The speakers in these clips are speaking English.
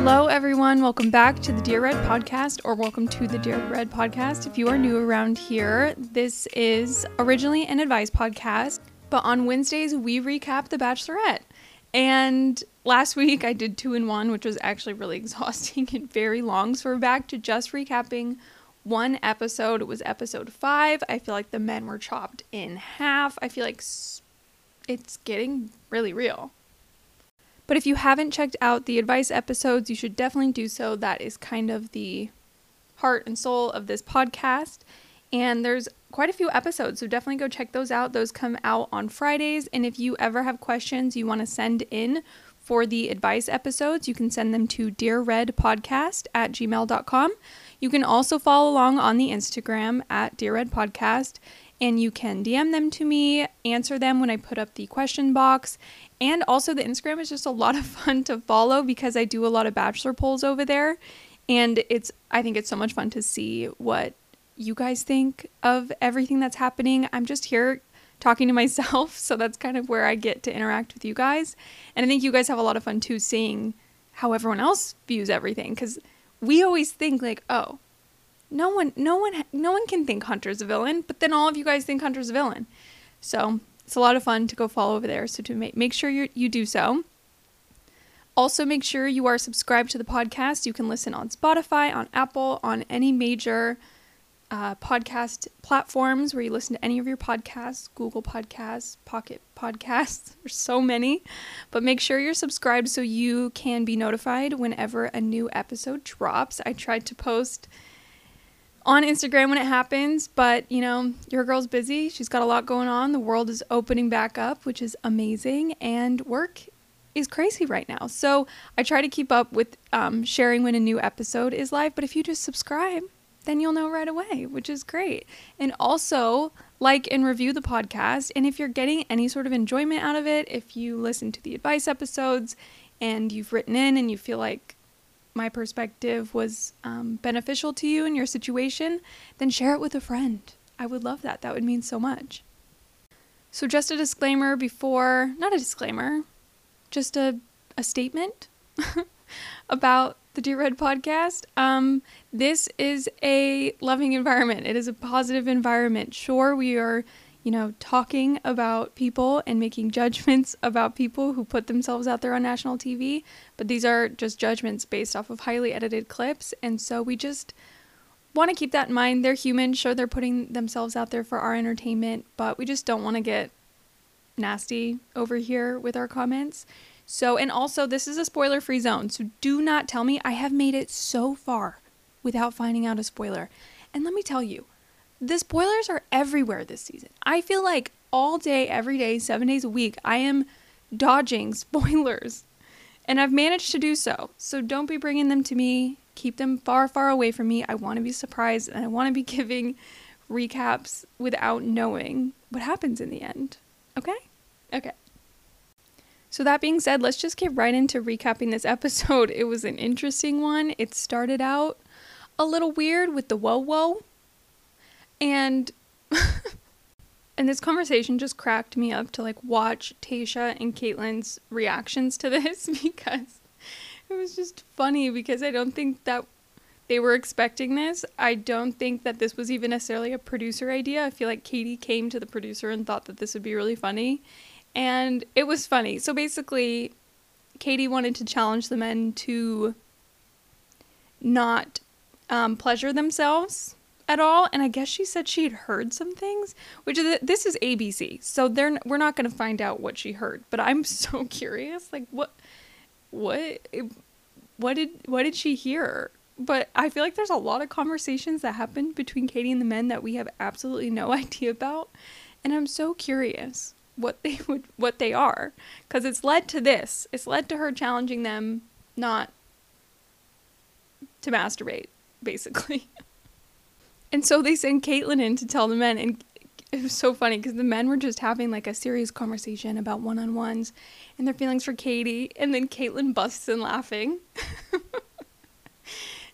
Hello, everyone. Welcome back to the Dear Red podcast, or welcome to the Dear Red podcast. If you are new around here, this is originally an advice podcast, but on Wednesdays, we recap The Bachelorette. And last week, I did two in one, which was actually really exhausting and very long. So we're back to just recapping one episode. It was episode five. I feel like the men were chopped in half. I feel like it's getting really real. But if you haven't checked out the advice episodes, you should definitely do so. That is kind of the heart and soul of this podcast. And there's quite a few episodes, so definitely go check those out. Those come out on Fridays. And if you ever have questions you want to send in for the advice episodes, you can send them to dearredpodcast at gmail.com. You can also follow along on the Instagram at dearredpodcast and you can DM them to me, answer them when I put up the question box. And also, the Instagram is just a lot of fun to follow because I do a lot of bachelor polls over there. And it's, I think it's so much fun to see what you guys think of everything that's happening. I'm just here talking to myself, so that's kind of where I get to interact with you guys. And I think you guys have a lot of fun too seeing how everyone else views everything because we always think like, oh, no one no one no one can think Hunter's a villain, but then all of you guys think Hunter's a villain. So, it's a lot of fun to go follow over there. So to make make sure you you do so. Also, make sure you are subscribed to the podcast. You can listen on Spotify, on Apple, on any major uh, podcast platforms where you listen to any of your podcasts, Google Podcasts, Pocket Podcasts. There's so many. But make sure you're subscribed so you can be notified whenever a new episode drops. I tried to post on Instagram when it happens, but you know, your girl's busy. She's got a lot going on. The world is opening back up, which is amazing, and work is crazy right now. So I try to keep up with um, sharing when a new episode is live, but if you just subscribe, then you'll know right away, which is great. And also, like and review the podcast. And if you're getting any sort of enjoyment out of it, if you listen to the advice episodes and you've written in and you feel like my perspective was um, beneficial to you in your situation, then share it with a friend. I would love that. That would mean so much. So, just a disclaimer before, not a disclaimer, just a, a statement about the Dear Red podcast. Um, this is a loving environment, it is a positive environment. Sure, we are you know, talking about people and making judgments about people who put themselves out there on national TV. But these are just judgments based off of highly edited clips. And so we just want to keep that in mind. They're human. Sure, they're putting themselves out there for our entertainment, but we just don't want to get nasty over here with our comments. So, and also, this is a spoiler free zone. So do not tell me I have made it so far without finding out a spoiler. And let me tell you, the spoilers are everywhere this season. I feel like all day, every day, seven days a week, I am dodging spoilers. And I've managed to do so. So don't be bringing them to me. Keep them far, far away from me. I want to be surprised and I want to be giving recaps without knowing what happens in the end. Okay? Okay. So, that being said, let's just get right into recapping this episode. It was an interesting one. It started out a little weird with the whoa whoa and and this conversation just cracked me up to like watch Tayshia and Kaitlyn's reactions to this because it was just funny because I don't think that they were expecting this. I don't think that this was even necessarily a producer idea. I feel like Katie came to the producer and thought that this would be really funny. And it was funny. So basically, Katie wanted to challenge the men to not um, pleasure themselves at all and i guess she said she had heard some things which is this is abc so they're we're not going to find out what she heard but i'm so curious like what what what did what did she hear? But i feel like there's a lot of conversations that happen between katie and the men that we have absolutely no idea about and i'm so curious what they would what they are because it's led to this it's led to her challenging them not to masturbate basically And so they send Kaitlyn in to tell the men, and it was so funny because the men were just having like a serious conversation about one on ones and their feelings for Katie, and then Kaitlyn busts in laughing.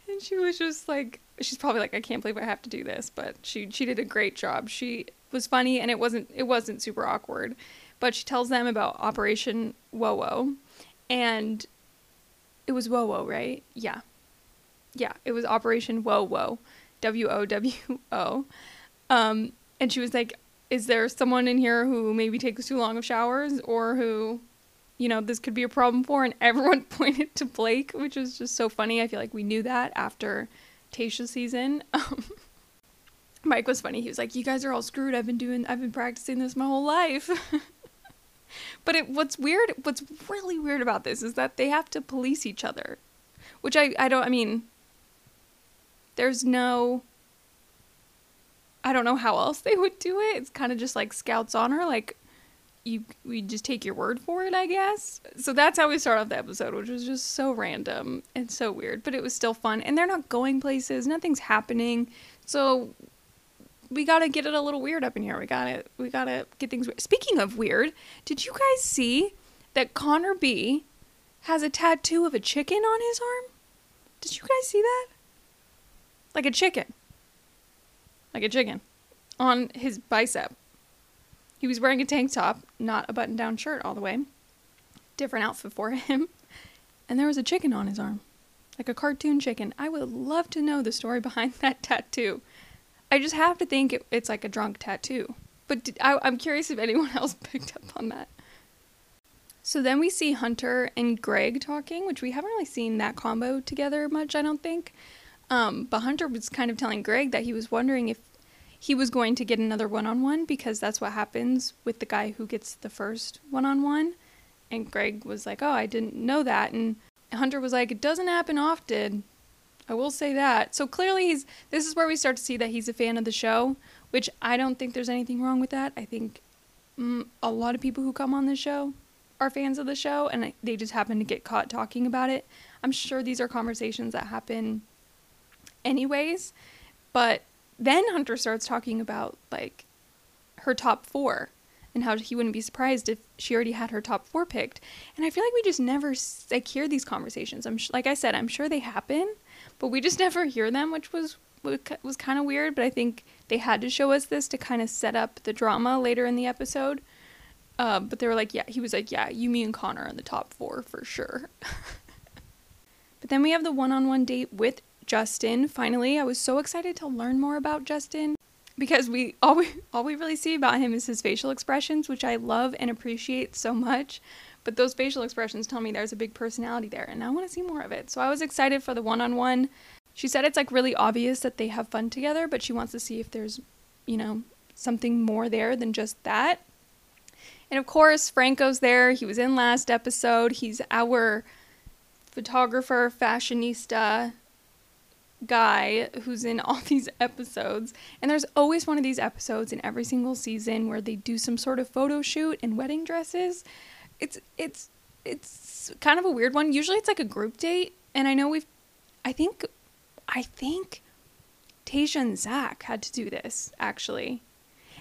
and she was just like, she's probably like, I can't believe I have to do this, but she she did a great job. She was funny, and it wasn't it wasn't super awkward, but she tells them about Operation Whoa Whoa, and it was Whoa Whoa, right? Yeah. Yeah, it was Operation Whoa Whoa. W O W O. Um, and she was like, Is there someone in here who maybe takes too long of showers or who, you know, this could be a problem for? And everyone pointed to Blake, which was just so funny. I feel like we knew that after Tayshia's season. Um, Mike was funny. He was like, "You guys are all screwed. I've been doing I've been practicing this my whole life." but it what's weird, what's really weird about this is that they have to police each other. Which I I don't I mean there's no I don't know how else they would do it. It's kind of just like scouts honor like you we just take your word for it, I guess. So that's how we start off the episode, which was just so random and so weird, but it was still fun. And they're not going places, nothing's happening. So we gotta get it a little weird up in here. We gotta we gotta get things. Weird. Speaking of weird, did you guys see that Connor B has a tattoo of a chicken on his arm? Did you guys see that? Like a chicken. Like a chicken on his bicep. He was wearing a tank top, not a button down shirt all the way. Different outfit for him. And there was a chicken on his arm. Like a cartoon chicken. I would love to know the story behind that tattoo. I just have to think it, it's like a drunk tattoo. But did, I, I'm curious if anyone else picked up on that. So then we see Hunter and Greg talking, which we haven't really seen that combo together much, I don't think. Um, but Hunter was kind of telling Greg that he was wondering if he was going to get another one on one because that's what happens with the guy who gets the first one on one. And Greg was like, Oh, I didn't know that. And Hunter was like, It doesn't happen often. I will say that. So clearly he's this is where we start to see that he's a fan of the show, which I don't think there's anything wrong with that. I think mm, a lot of people who come on this show are fans of the show and they just happen to get caught talking about it. I'm sure these are conversations that happen anyways, but then Hunter starts talking about like her top 4 and how he wouldn't be surprised if she already had her top 4 picked. And I feel like we just never like hear these conversations. I'm sh- like I said, I'm sure they happen, but we just never hear them, which was was kind of weird. But I think they had to show us this to kind of set up the drama later in the episode. Uh, but they were like, yeah, he was like, yeah, you, me, and Connor in the top four for sure. but then we have the one-on-one date with Justin. Finally, I was so excited to learn more about Justin because we all we all we really see about him is his facial expressions, which I love and appreciate so much. But those facial expressions tell me there's a big personality there, and I want to see more of it. So I was excited for the one on one. She said it's like really obvious that they have fun together, but she wants to see if there's, you know, something more there than just that. And of course, Franco's there. He was in last episode. He's our photographer, fashionista guy who's in all these episodes. And there's always one of these episodes in every single season where they do some sort of photo shoot in wedding dresses it's it's it's kind of a weird one. Usually it's like a group date, and I know we've I think I think Tayshia and Zach had to do this actually.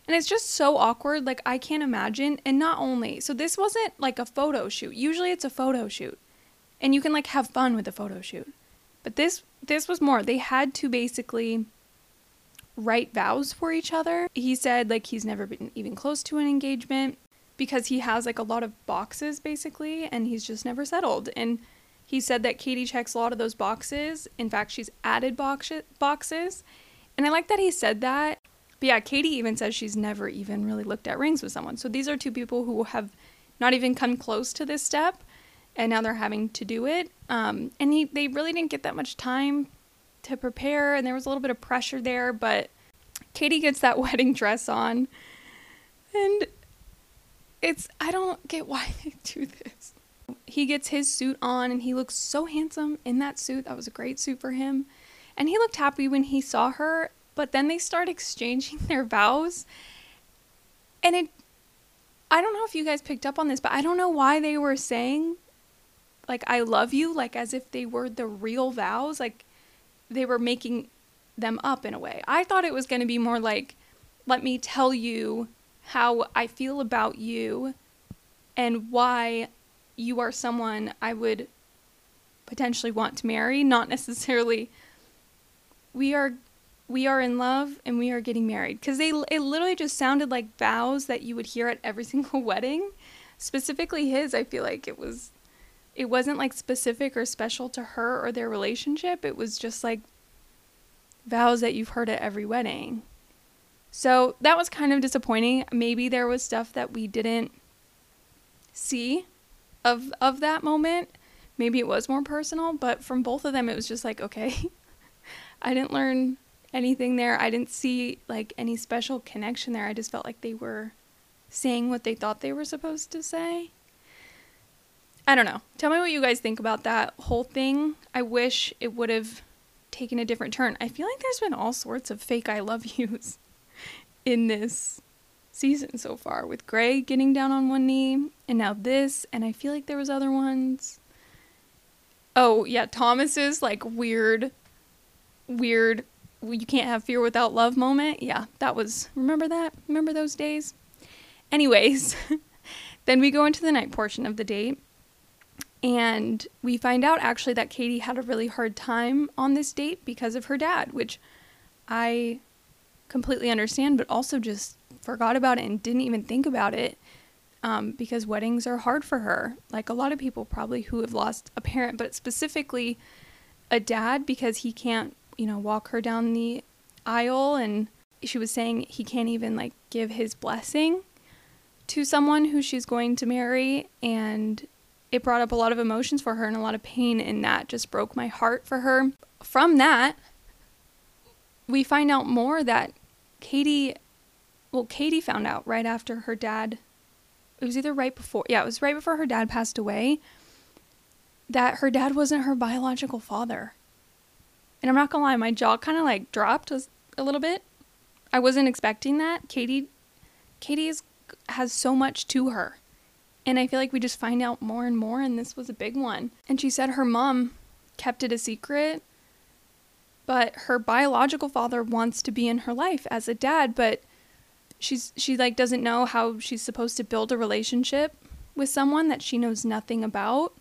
And it's just so awkward. Like I can't imagine. And not only so this wasn't like a photo shoot. Usually it's a photo shoot. And you can like have fun with a photo shoot. But this this was more. They had to basically write vows for each other. He said like he's never been even close to an engagement because he has like a lot of boxes basically and he's just never settled and he said that Katie checks a lot of those boxes. In fact, she's added box- boxes. And I like that he said that. But yeah, Katie even says she's never even really looked at rings with someone. So these are two people who have not even come close to this step and now they're having to do it. Um, and he, they really didn't get that much time to prepare and there was a little bit of pressure there, but Katie gets that wedding dress on and it's I don't get why they do this. He gets his suit on and he looks so handsome in that suit. That was a great suit for him. And he looked happy when he saw her, but then they start exchanging their vows. And it I don't know if you guys picked up on this, but I don't know why they were saying like I love you like as if they were the real vows, like they were making them up in a way. I thought it was going to be more like let me tell you how I feel about you and why you are someone I would potentially want to marry, not necessarily we are we are in love and we are getting married because they it literally just sounded like vows that you would hear at every single wedding. Specifically his, I feel like it was it wasn't like specific or special to her or their relationship. It was just like vows that you've heard at every wedding. So that was kind of disappointing. Maybe there was stuff that we didn't see of of that moment. Maybe it was more personal, but from both of them it was just like, okay. I didn't learn anything there. I didn't see like any special connection there. I just felt like they were saying what they thought they were supposed to say. I don't know. Tell me what you guys think about that whole thing. I wish it would have taken a different turn. I feel like there's been all sorts of fake I love yous in this season so far with Gray getting down on one knee and now this and I feel like there was other ones. Oh, yeah, Thomas's like weird weird you can't have fear without love moment. Yeah, that was remember that? Remember those days? Anyways, then we go into the night portion of the date and we find out actually that Katie had a really hard time on this date because of her dad, which I completely understand, but also just forgot about it and didn't even think about it um, because weddings are hard for her. Like a lot of people probably who have lost a parent, but specifically a dad because he can't, you know, walk her down the aisle. And she was saying he can't even like give his blessing to someone who she's going to marry. And it brought up a lot of emotions for her and a lot of pain. And that just broke my heart for her. From that, we find out more that Katie, well, Katie found out right after her dad, it was either right before, yeah, it was right before her dad passed away, that her dad wasn't her biological father. And I'm not gonna lie, my jaw kind of like dropped a, little bit. I wasn't expecting that. Katie, Katie has so much to her. And I feel like we just find out more and more, and this was a big one. And she said her mom kept it a secret but her biological father wants to be in her life as a dad but she's she like doesn't know how she's supposed to build a relationship with someone that she knows nothing about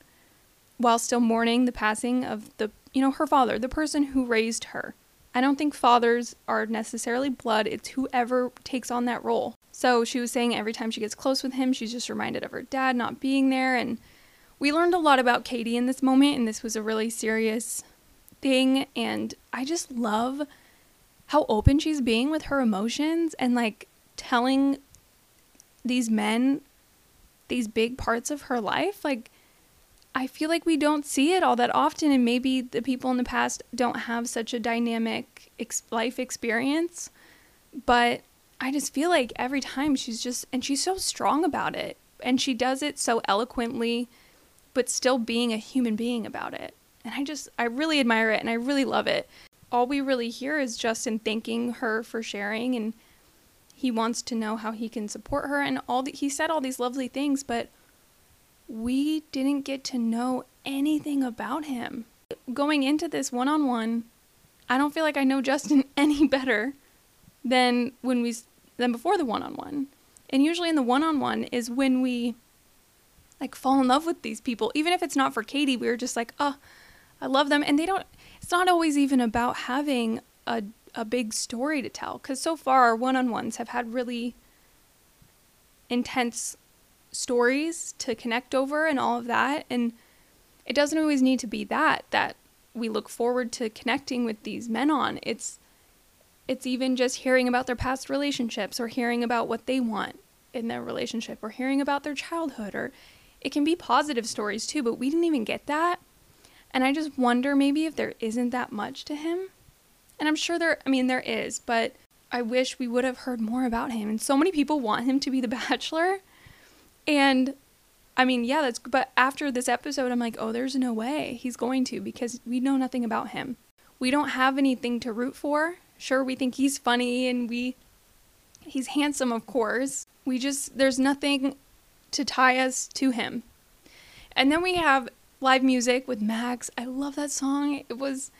while still mourning the passing of the you know her father the person who raised her. I don't think fathers are necessarily blood. It's whoever takes on that role so she was saying every time she gets close with him she's just reminded of her dad not being there. And we learned a lot about katie in this moment and this was a really serious thing. And I just love how open she's being with her emotions and like telling these men these big parts of her life. Like I feel like we don't see it all that often and maybe the people in the past don't have such a dynamic ex- life experience. But I just feel like every time she's just and she's so strong about it and she does it so eloquently but still being a human being about it and I just, I really admire it and I really love it. All we really hear is Justin thanking her for sharing and he wants to know how he can support her and all the, he said all these lovely things, but we didn't get to know anything about him. Going into this one on one, I don't feel like I know Justin any better than when we than before the one on one. And usually in the one on one is when we like fall in love with these people. Even if it's not for Katie, we were just like, oh, I love them. And they don't, it's not always even about having a, a big story to tell. Because so far, our one on ones have had really intense stories to connect over and all of that. And it doesn't always need to be that, that we look forward to connecting with these men on. It's, it's even just hearing about their past relationships or hearing about what they want in their relationship or hearing about their childhood or it can be positive stories too, but we didn't even get that. And I just wonder maybe if there isn't that much to him. And I'm sure there, I mean, there is, but I wish we would have heard more about him. And so many people want him to be the bachelor. And I mean, yeah, that's, but after this episode, I'm like, oh, there's no way he's going to because we know nothing about him. We don't have anything to root for. Sure, we think he's funny and we, he's handsome, of course. We just, there's nothing to tie us to him. And then we have live music with Max. I love that song. It was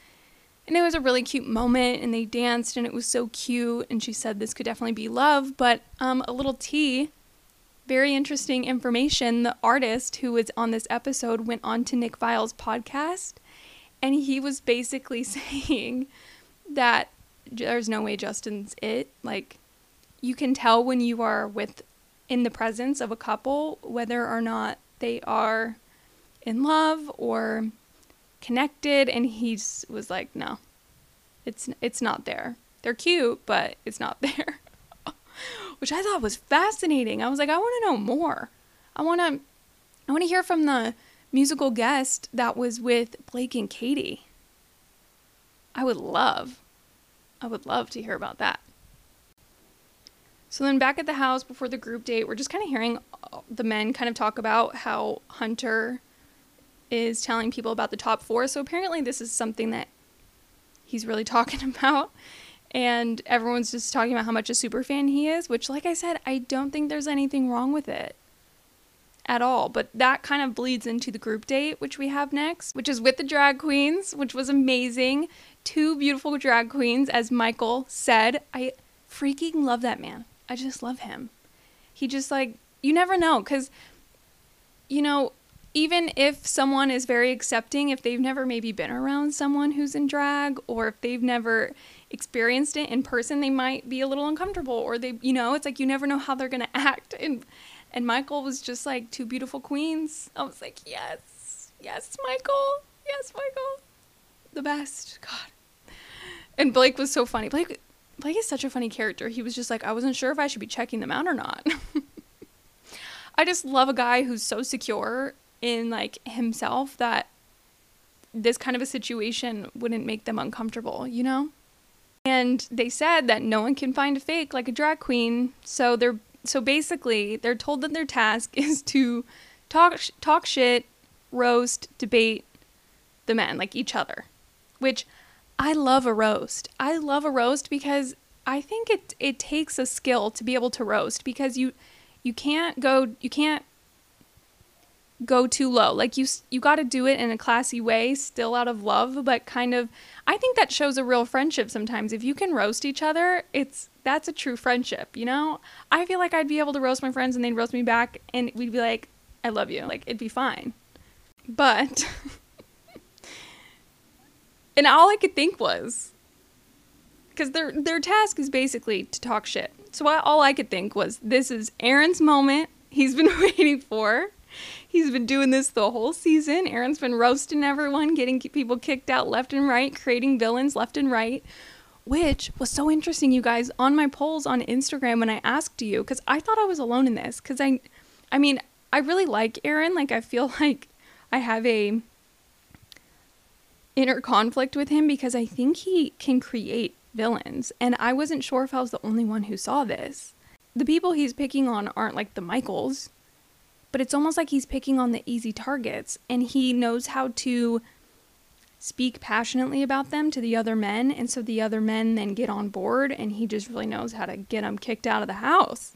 and it was a really cute moment and they danced and it was so cute and she said this could definitely be love, but um a little tea very interesting information. The artist who was on this episode went on to Nick Viall's podcast and he was basically saying that there's no way Justin's it. Like you can tell when you are with in the presence of a couple whether or not they are in love or connected and he was like no it's it's not there. They're cute but it's not there. Which i thought was fascinating. I was like i want to know more. I want to i want to hear from the musical guest that was with blake and katie. I would love i would love to hear about that so then back at the house before the group date we're just kind of hearing uh, the men kind of talk about how hunter is telling people about the top four. So apparently, this is something that he's really talking about. And everyone's just talking about how much a super fan he is, which, like I said, I don't think there's anything wrong with it at all. But that kind of bleeds into the group date, which we have next, which is with the drag queens, which was amazing. Two beautiful drag queens, as Michael said. I freaking love that man. I just love him. He just, like, you never know, because, you know, even if someone is very accepting, if they've never maybe been around someone who's in drag or if they've never experienced it in person, they might be a little uncomfortable or they, you know, it's like you never know how they're going to act. And and Michael was just like two beautiful queens. I was like, "Yes. Yes, Michael. Yes, Michael. The best." God. And Blake was so funny. Blake Blake is such a funny character. He was just like, I wasn't sure if I should be checking them out or not. I just love a guy who's so secure in like himself that this kind of a situation wouldn't make them uncomfortable, you know? And they said that no one can find a fake like a drag queen. So they're so basically they're told that their task is to talk talk shit, roast, debate the men like each other. Which I love a roast. I love a roast because I think it it takes a skill to be able to roast because you you can't go you can't go too low. Like you you got to do it in a classy way, still out of love, but kind of I think that shows a real friendship sometimes. If you can roast each other, it's that's a true friendship, you know? I feel like I'd be able to roast my friends and they'd roast me back and we'd be like, "I love you." Like it'd be fine. But and all I could think was because their their task is basically to talk shit. So I, all I could think was, this is Aaron's moment. He's been waiting for. He's been doing this the whole season. Aaron's been roasting everyone, getting people kicked out left and right, creating villains left and right, which was so interesting, you guys, on my polls on Instagram when I asked you, because I thought I was alone in this. Because I, I mean, I really like Aaron. Like, I feel like I have a inner conflict with him because I think he can create villains. And I wasn't sure if I was the only one who saw this. The people he's picking on aren't like the Michaels, but it's almost like he's picking on the easy targets and he knows how to speak passionately about them to the other men and so the other men then get on board and he just really knows how to get them kicked out of the house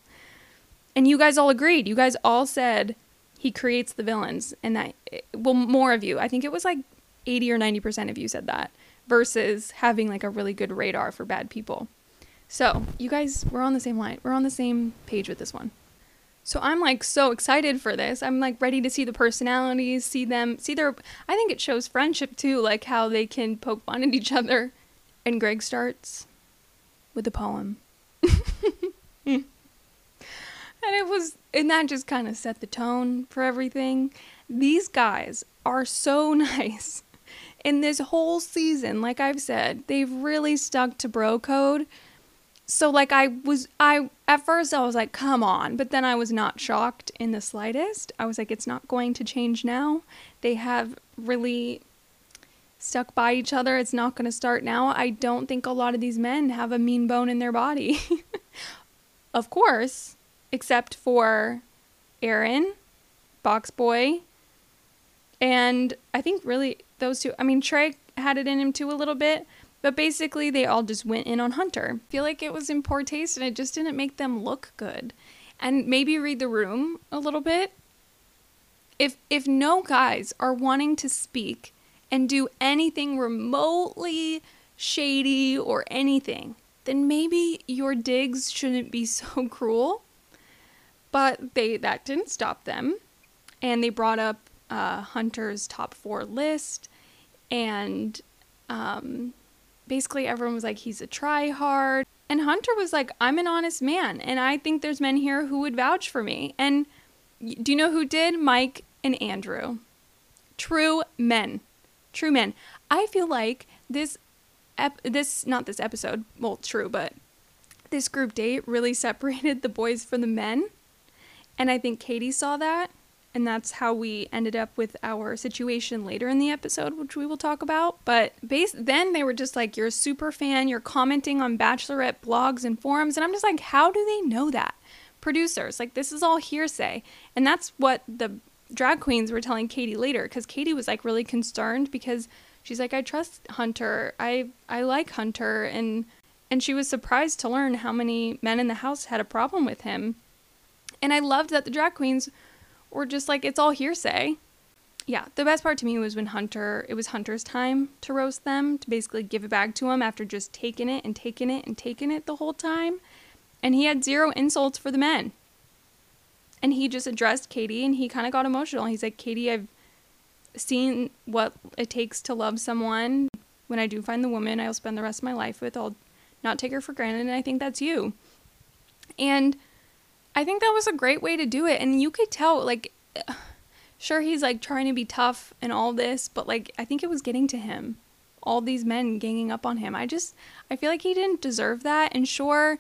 and you guys all agreed you guys all said he creates the villains and that eh, well more of you i think it was like 80 or 90% of you said that versus having like a really good radar for bad people so you guys we're on the same line we're on the same page with this one so I'm like so excited for this. I'm like ready to see the personalities, see them, see their. I think it shows friendship too, like how they can poke fun at each other. And Greg starts with a poem. Hmm. and it was, and that just kind of set the tone for everything. These guys are so nice. In this whole season, like I've said, they've really stuck to bro code. So like I was I at first I was like come on but then I was not shocked in the slightest. I was like it's not going to change now. They have really stuck by each other. It's not going to start now. I don't think a lot of these men have a mean bone in their body. Of course except for Aaron Box Boy. And I think really those two I mean Trey had it in him too a little bit but basically, they all just went in on Hunter. I feel like it was in poor taste and it just didn't make them look good. And maybe read the room a little bit. If if no guys are wanting to speak and do anything remotely shady or anything, then maybe your digs shouldn't be so cruel. But they that didn't stop them, and they brought up uh, Hunter's top four list, and um, basically everyone was like, he's a try hard. And Hunter was like, I'm an honest man, and I think there's men here who would vouch for me. And do you know who did? Mike and Andrew. True men. True men. I feel like this ep- this not this episode, well, true, but this group date really separated the boys from the men. And I think Katie saw that and that's how we ended up with our situation later in the episode, which we will talk about. But then they were just like, "You're a super fan. You're commenting on Bachelorette blogs and forums," and I'm just like, "How do they know that?" Producers, like, this is all hearsay, and that's what the drag queens were telling Katie later, because Katie was like really concerned because she's like, "I trust Hunter. I I like Hunter," and and she was surprised to learn how many men in the house had a problem with him. And I loved that the drag queens or just like it's all hearsay. Yeah, the best part to me was when Hunter, it was Hunter's time to roast them, to basically give it back to him after just taking it and taking it and taking it the whole time. And he had zero insults for the men. And he just addressed Katie and he kind of got emotional. He's like, Katie, I've seen what it takes to love someone. When I do find the woman I'll spend the rest of my life with, I'll not take her for granted. And I think that's you. And I think that was a great way to do it. And you could tell, like, sure, he's like trying to be tough and all this, but like, I think it was getting to him. All these men ganging up on him. I just, I feel like he didn't deserve that. And sure,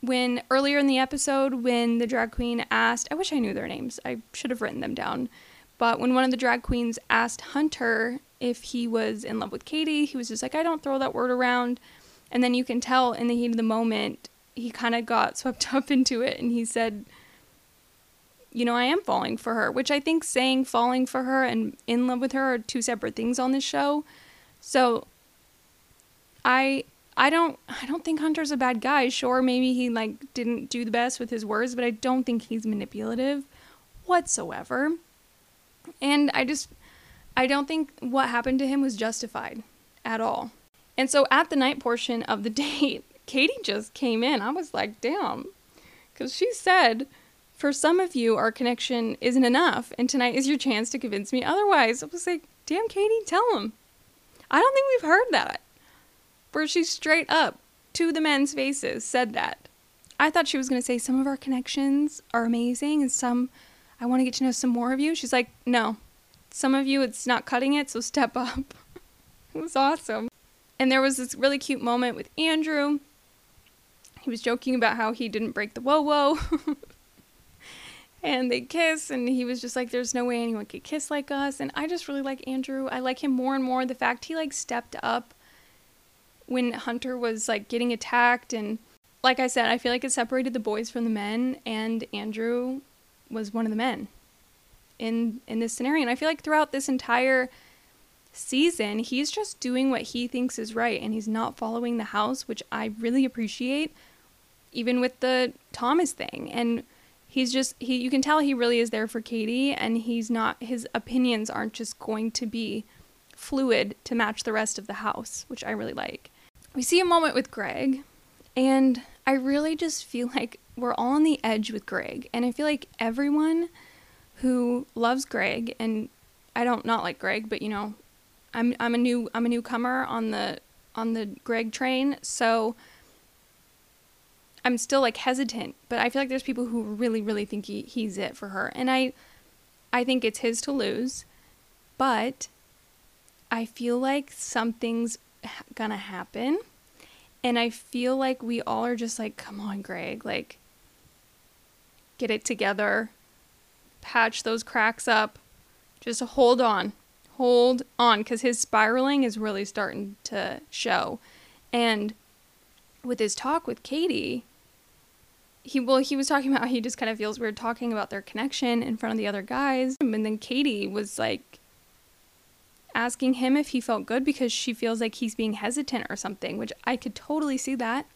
when earlier in the episode, when the drag queen asked, I wish I knew their names, I should have written them down. But when one of the drag queens asked Hunter if he was in love with Katie, he was just like, I don't throw that word around. And then you can tell in the heat of the moment, he kind of got swept up into it and he said, you know, I am falling for her, which I think saying falling for her and in love with her are two separate things on this show. So I I don't I don't think Hunter's a bad guy. Sure, maybe he like didn't do the best with his words, but I don't think he's manipulative whatsoever. And I just I don't think what happened to him was justified at all. And so at the night portion of the date, Katie just came in. I was like, damn. Because she said, for some of you, our connection isn't enough, and tonight is your chance to convince me otherwise. I was like, damn, Katie, tell him. I don't think we've heard that. Where she straight up to the men's faces said that. I thought she was going to say, some of our connections are amazing, and some, I want to get to know some more of you. She's like, no, some of you, it's not cutting it, so step up. it was awesome. And there was this really cute moment with Andrew he was joking about how he didn't break the whoa whoa. and they kiss, and he was just like, There's no way anyone could kiss like us. And I just really like Andrew. I like him more and more. The fact he like stepped up when Hunter was like getting attacked and like I said, I feel like it separated the boys from the men and Andrew was one of the men in in this scenario. And I feel like throughout this entire season, he's just doing what he thinks is right and he's not following the house, which I really appreciate even with the Thomas thing. And he's just he you can tell he really is there for Katie and he's not his opinions aren't just going to be fluid to match the rest of the house, which I really like. We see a moment with Greg and I really just feel like we're all on the edge with Greg and I feel like everyone who loves Greg and I don't not like Greg, but you know, I'm I'm a new I'm a newcomer on the on the Greg train, so I'm still like hesitant, but I feel like there's people who really, really think he, he's it for her. And I I think it's his to lose, but I feel like something's gonna happen. And I feel like we all are just like, come on, Greg, like, get it together, patch those cracks up, just hold on, hold on, because his spiraling is really starting to show. And with his talk with Katie, he well he was talking about how he just kind of feels weird talking about their connection in front of the other guys. And then katie was like asking him if he felt good because she feels like he's being hesitant or something which i could totally see that.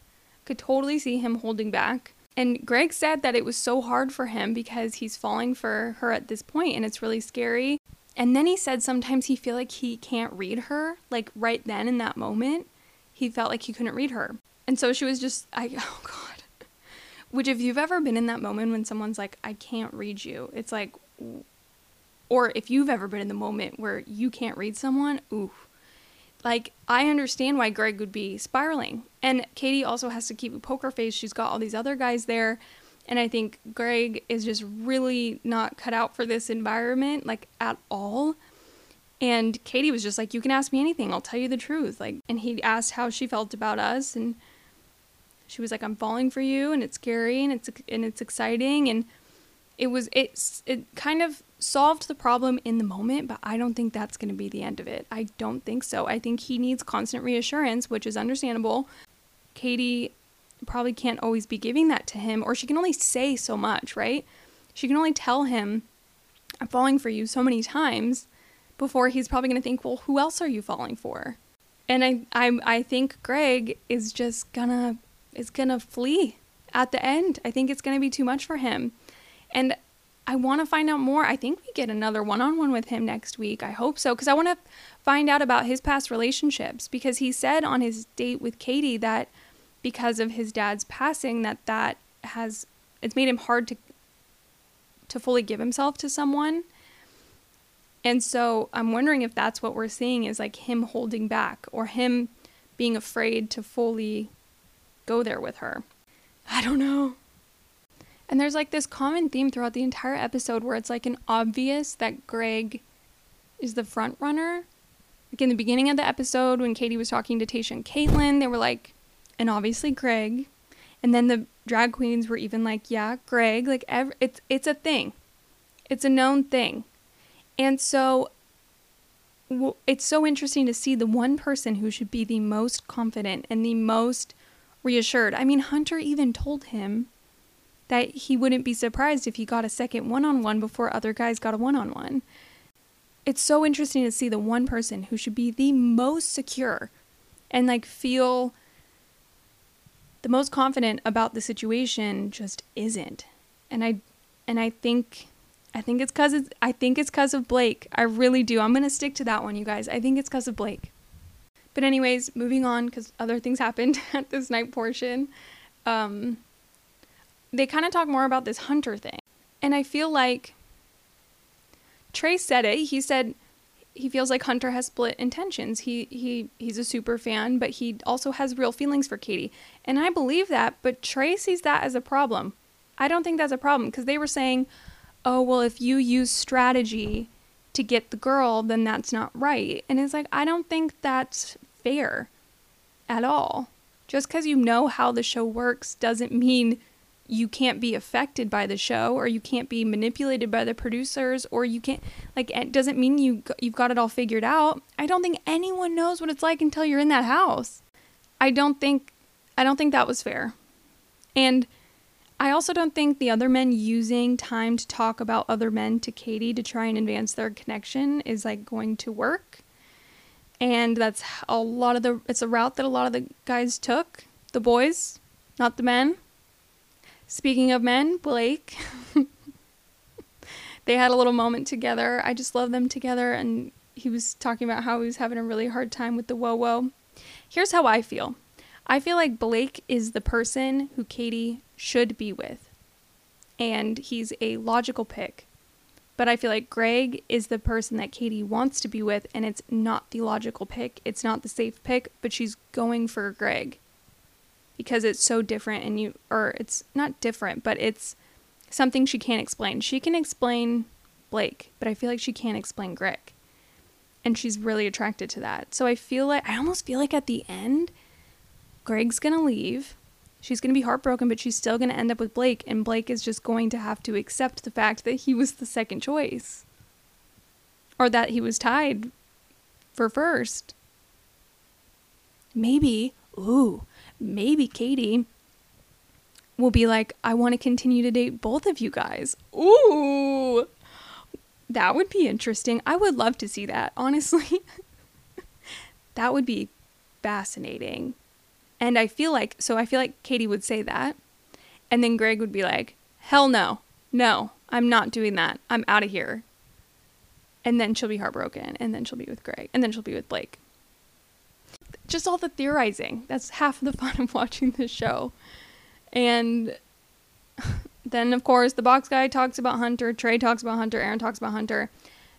Could totally see him holding back. And greg said that it was so hard for him because he's falling for her at this point and it's really scary. And then he said sometimes he feel like he can't read her like right then in that moment he felt like he couldn't read her. And so she was just i oh god which, if you've ever been in that moment when someone's like, I can't read you, it's like, or if you've ever been in the moment where you can't read someone, ooh. Like, I understand why Greg would be spiraling. And Katie also has to keep a poker face. She's got all these other guys there. And I think Greg is just really not cut out for this environment, like at all. And Katie was just like, You can ask me anything, I'll tell you the truth. Like, and he asked how she felt about us. And she was like, I'm falling for you, and it's scary, and it's, and it's exciting. And it was, it's, it kind of solved the problem in the moment, but I don't think that's going to be the end of it. I don't think so. I think he needs constant reassurance, which is understandable. Katie probably can't always be giving that to him, or she can only say so much, right? She can only tell him, I'm falling for you so many times before he's probably going to think, well, who else are you falling for? And I, I, I think Greg is just gonna is gonna flee at the end. I think it's gonna be too much for him, and I want to find out more. I think we get another one on one with him next week. I hope so, because I want to find out about his past relationships. Because he said on his date with Katie that because of his dad's passing that that has it's made him hard to to fully give himself to someone. And so I'm wondering if that's what we're seeing is like him holding back or him being afraid to fully go there with her. I don't know. And there's like this common theme throughout the entire episode where it's like an obvious that Greg is the front runner. Like in the beginning of the episode when Katie was talking to Tayshia and Kaitlyn, they were like, and obviously Greg. And then the drag queens were even like, yeah, Greg. Like every, it's it's a thing. It's a known thing. And so it's so interesting to see the one person who should be the most confident and the most reassured. I mean, Hunter even told him that he wouldn't be surprised if he got a second one on one before other guys got a one on one. It's so interesting to see the one person who should be the most secure and like feel the most confident about the situation just isn't. And I and I think I think it's cuz I think it's cuz of Blake. I really do. I'm going to stick to that one, you guys. I think it's cuz of Blake. But anyways, moving on cuz other things happened at this night portion. Um they kind of talk more about this hunter thing. And I feel like Trey said it. He said he feels like Hunter has split intentions. He he he's a super fan, but he also has real feelings for Katie. And I believe that, but Trey sees that as a problem. I don't think that's a problem because they were saying, "Oh, well if you use strategy to get the girl, then that's not right." And it's like, I don't think that's fair at all. Just cuz you know how the show works doesn't mean you can't be affected by the show or you can't be manipulated by the producers or you can't like it doesn't mean you you've got it all figured out. I don't think anyone knows what it's like until you're in that house. I don't think I don't think that was fair. And I also don't think the other men using time to talk about other men to Katie to try and advance their connection is like going to work. And that's a lot of the it's a route that a lot of the guys took, the boys, not the men. Speaking of men, Blake. they had a little moment together. I just love them together. And he was talking about how he was having a really hard time with the WoWo. Here's how I feel I feel like Blake is the person who Katie should be with. And he's a logical pick. But I feel like Greg is the person that Katie wants to be with, and it's not the logical pick. It's not the safe pick, but she's going for Greg because it's so different and you or it's not different, but it's something she can't explain. She can explain Blake, but I feel like she can't explain Greg. And she's really attracted to that. So I feel like I almost feel like at the end Greg's to leave. She's going to be heartbroken, but she's still going to end up with Blake and Blake is just going to have to accept the fact that he was the second choice or that he was tied for first. Maybe, ooh, maybe Katie will be like, I want to continue to date both of you guys. Ooh, that would be interesting. I would love to see that, honestly. that would be fascinating. And I feel like, so I feel like Katie would say that. And then Greg would be like, hell no, no, I'm not doing that. I'm out of here. And then she'll be heartbroken. And then she'll be with Greg. And then she'll be with Blake just all the theorizing. That's half of the fun of watching this show. And then, of course, the box guy talks about Hunter, Trey talks about Hunter, Aaron talks about Hunter.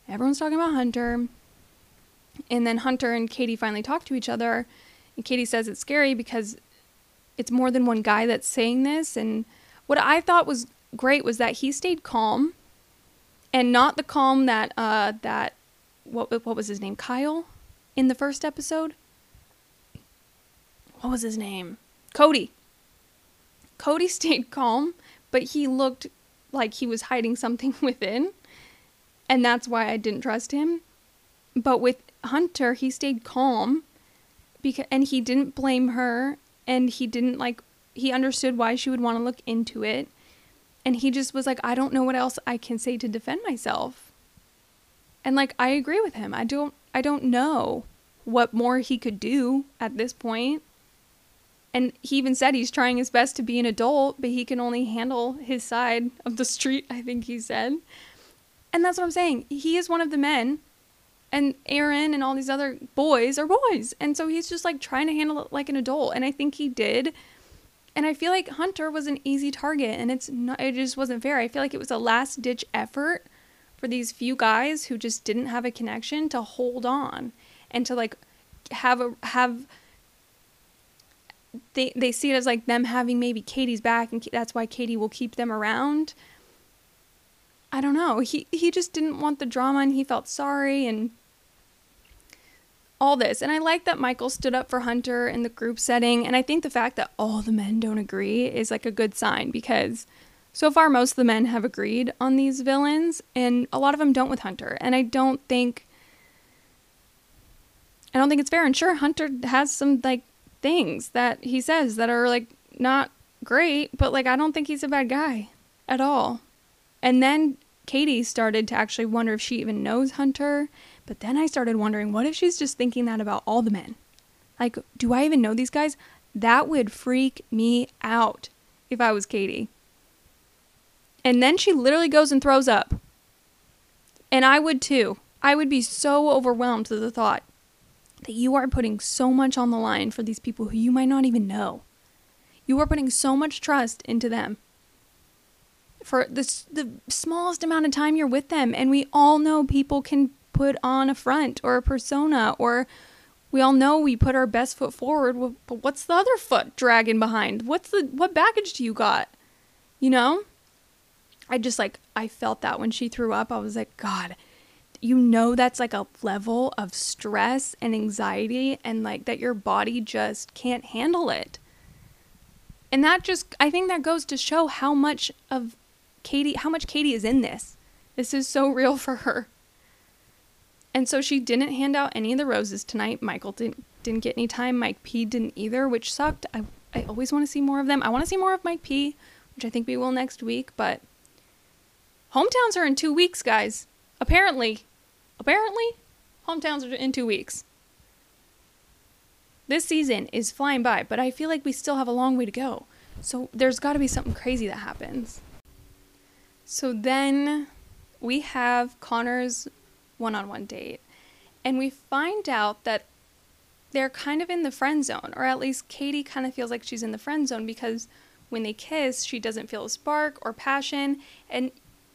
Everyone's talking about Hunter. And then Hunter and Katie finally talk to each other. And Katie says it's scary because it's more than one guy that's saying this. And what I thought was great was that he stayed calm and not the calm that uh that what what was his name? Kyle in the first episode. What was his name? Cody. Cody stayed calm, but he looked like he was hiding something within. And that's why I didn't trust him. But with Hunter, he stayed calm because and he didn't blame her and he didn't like he understood why she would want to look into it. And he just was like, I don't know what else I can say to defend myself. And like I agree with him. I don't I don't know what more he could do at this point. And he even said he's trying his best to be an adult, but he can only handle his side of the street, I think he said. And that's what I'm saying. He is one of the men, and Aaron and all these other boys are boys. And so he's just like trying to handle it like an adult. And I think he did. And I feel like Hunter was an easy target, and it's not, it just wasn't fair. I feel like it was a last ditch effort for these few guys who just didn't have a connection to hold on and to like have a have they they see it as like them having maybe Katie's back and that's why Katie will keep them around. I don't know. He he just didn't want the drama and he felt sorry and all this. And I like that Michael stood up for Hunter in the group setting and I think the fact that all the men don't agree is like a good sign because so far most of the men have agreed on these villains and a lot of them don't with Hunter. And I don't think I don't think it's fair. And sure Hunter has some like things that he says that are like not great, but like I don't think he's a bad guy at all. And then Katie started to actually wonder if she even knows Hunter. But then I started wondering, what if she's just thinking that about all the men? Like, do I even know these guys? That would freak me out if I was Katie. And then she literally goes and throws up. And I would too. I would be so overwhelmed to the thought that you are putting so much on the line for these people who you might not even know. You are putting so much trust into them for the, the smallest amount of time you're with them. And we all know people can put on a front or a persona, or we all know we put our best foot forward, but what's the other foot dragging behind? What's the, what baggage do you got? You know? I just like, I felt that when she threw up. I was like, God, you know that's like a level of stress and anxiety and like that your body just can't handle it. And that just I think that goes to show how much of Katie how much Katie is in this. This is so real for her. And so she didn't hand out any of the roses tonight. Michael didn't didn't get any time. Mike P didn't either, which sucked. I I always want to see more of them. I want to see more of Mike P, which I think we will next week, but hometowns are in 2 weeks, guys. Apparently, Apparently, hometowns are in two weeks. This season is flying by, but I feel like we still have a long way to go. So there's got to be something crazy that happens. So then we have Connor's one on one date, and we find out that they're kind of in the friend zone, or at least Katie kind of feels like she's in the friend zone because when they kiss, she doesn't feel a spark or passion. And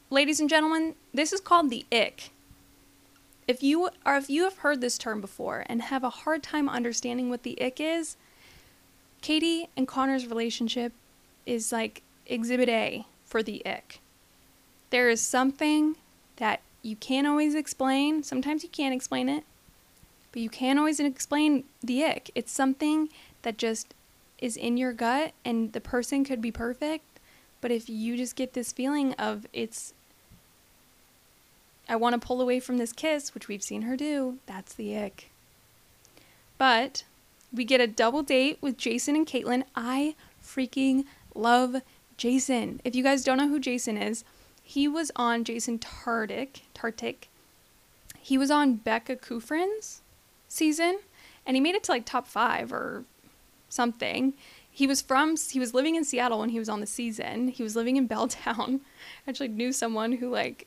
ladies and gentlemen, this is called the ick if you are if you have heard this term before and have a hard time understanding what the ick is, Katie and Connor's relationship is like exhibit A for the ick. There is something that you can't always explain. Sometimes you can't explain it, but you can't always explain the ick. It's something that just is in your gut and the person could be perfect, but if you just get this feeling of it's I want to pull away from this kiss, which we've seen her do. That's the ick. But we get a double date with Jason and Kaitlyn. I freaking love Jason. If you guys don't know who Jason is, he was on Jason Tartick. Tartick. He was on Becca Kufrin's season, and he made it to like top five or something. He was from he was living in Seattle when he was on the season. He was living in Belltown. I actually knew someone who like